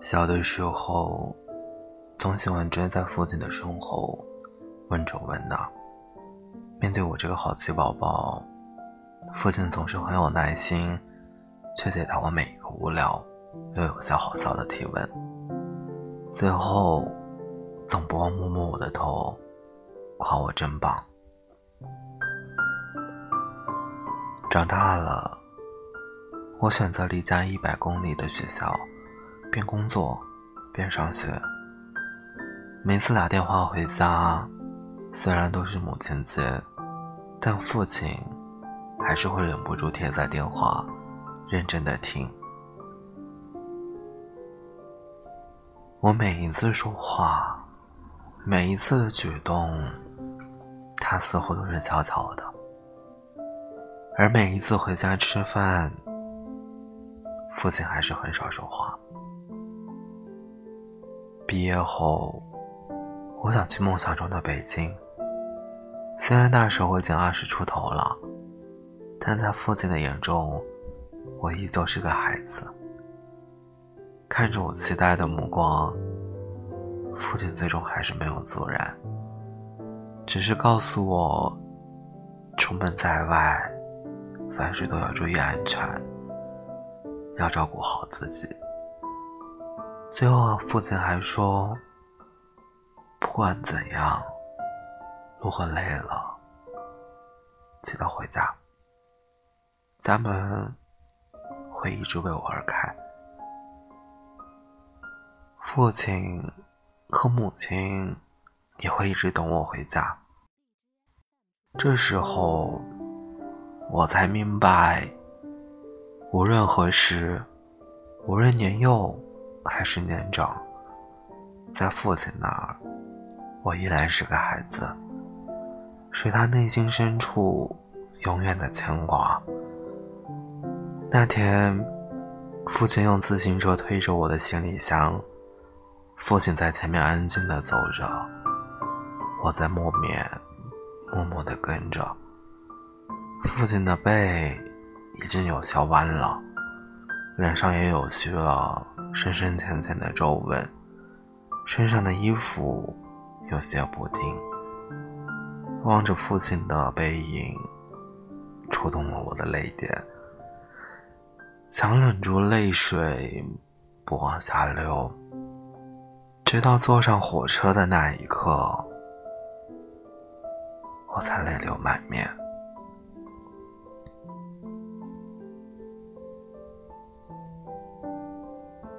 小的时候，总喜欢追在父亲的身后，问这问那。面对我这个好奇宝宝，父亲总是很有耐心，去解答我每一个无聊又有些好笑的提问。最后，总不忘摸摸我的头，夸我真棒。长大了，我选择离家一百公里的学校。边工作边上学，每次打电话回家，虽然都是母亲接，但父亲还是会忍不住贴在电话，认真的听。我每一次说话，每一次的举动，他似乎都是悄悄的，而每一次回家吃饭，父亲还是很少说话。毕业后，我想去梦想中的北京。虽然那时候我已经二十出头了，但在父亲的眼中，我依旧是个孩子。看着我期待的目光，父亲最终还是没有阻拦，只是告诉我，出门在外，凡事都要注意安全，要照顾好自己。最后，父亲还说：“不管怎样，如果累了，记得回家，家门会一直为我而开。”父亲和母亲也会一直等我回家。这时候，我才明白，无论何时，无论年幼。还是年长，在父亲那儿，我依然是个孩子，是他内心深处永远的牵挂。那天，父亲用自行车推着我的行李箱，父亲在前面安静的走着，我在后面默默的跟着。父亲的背已经有些弯了，脸上也有虚了。深深浅浅的皱纹，身上的衣服有些不定。望着父亲的背影，触动了我的泪点，强忍住泪水不往下流。直到坐上火车的那一刻，我才泪流满面。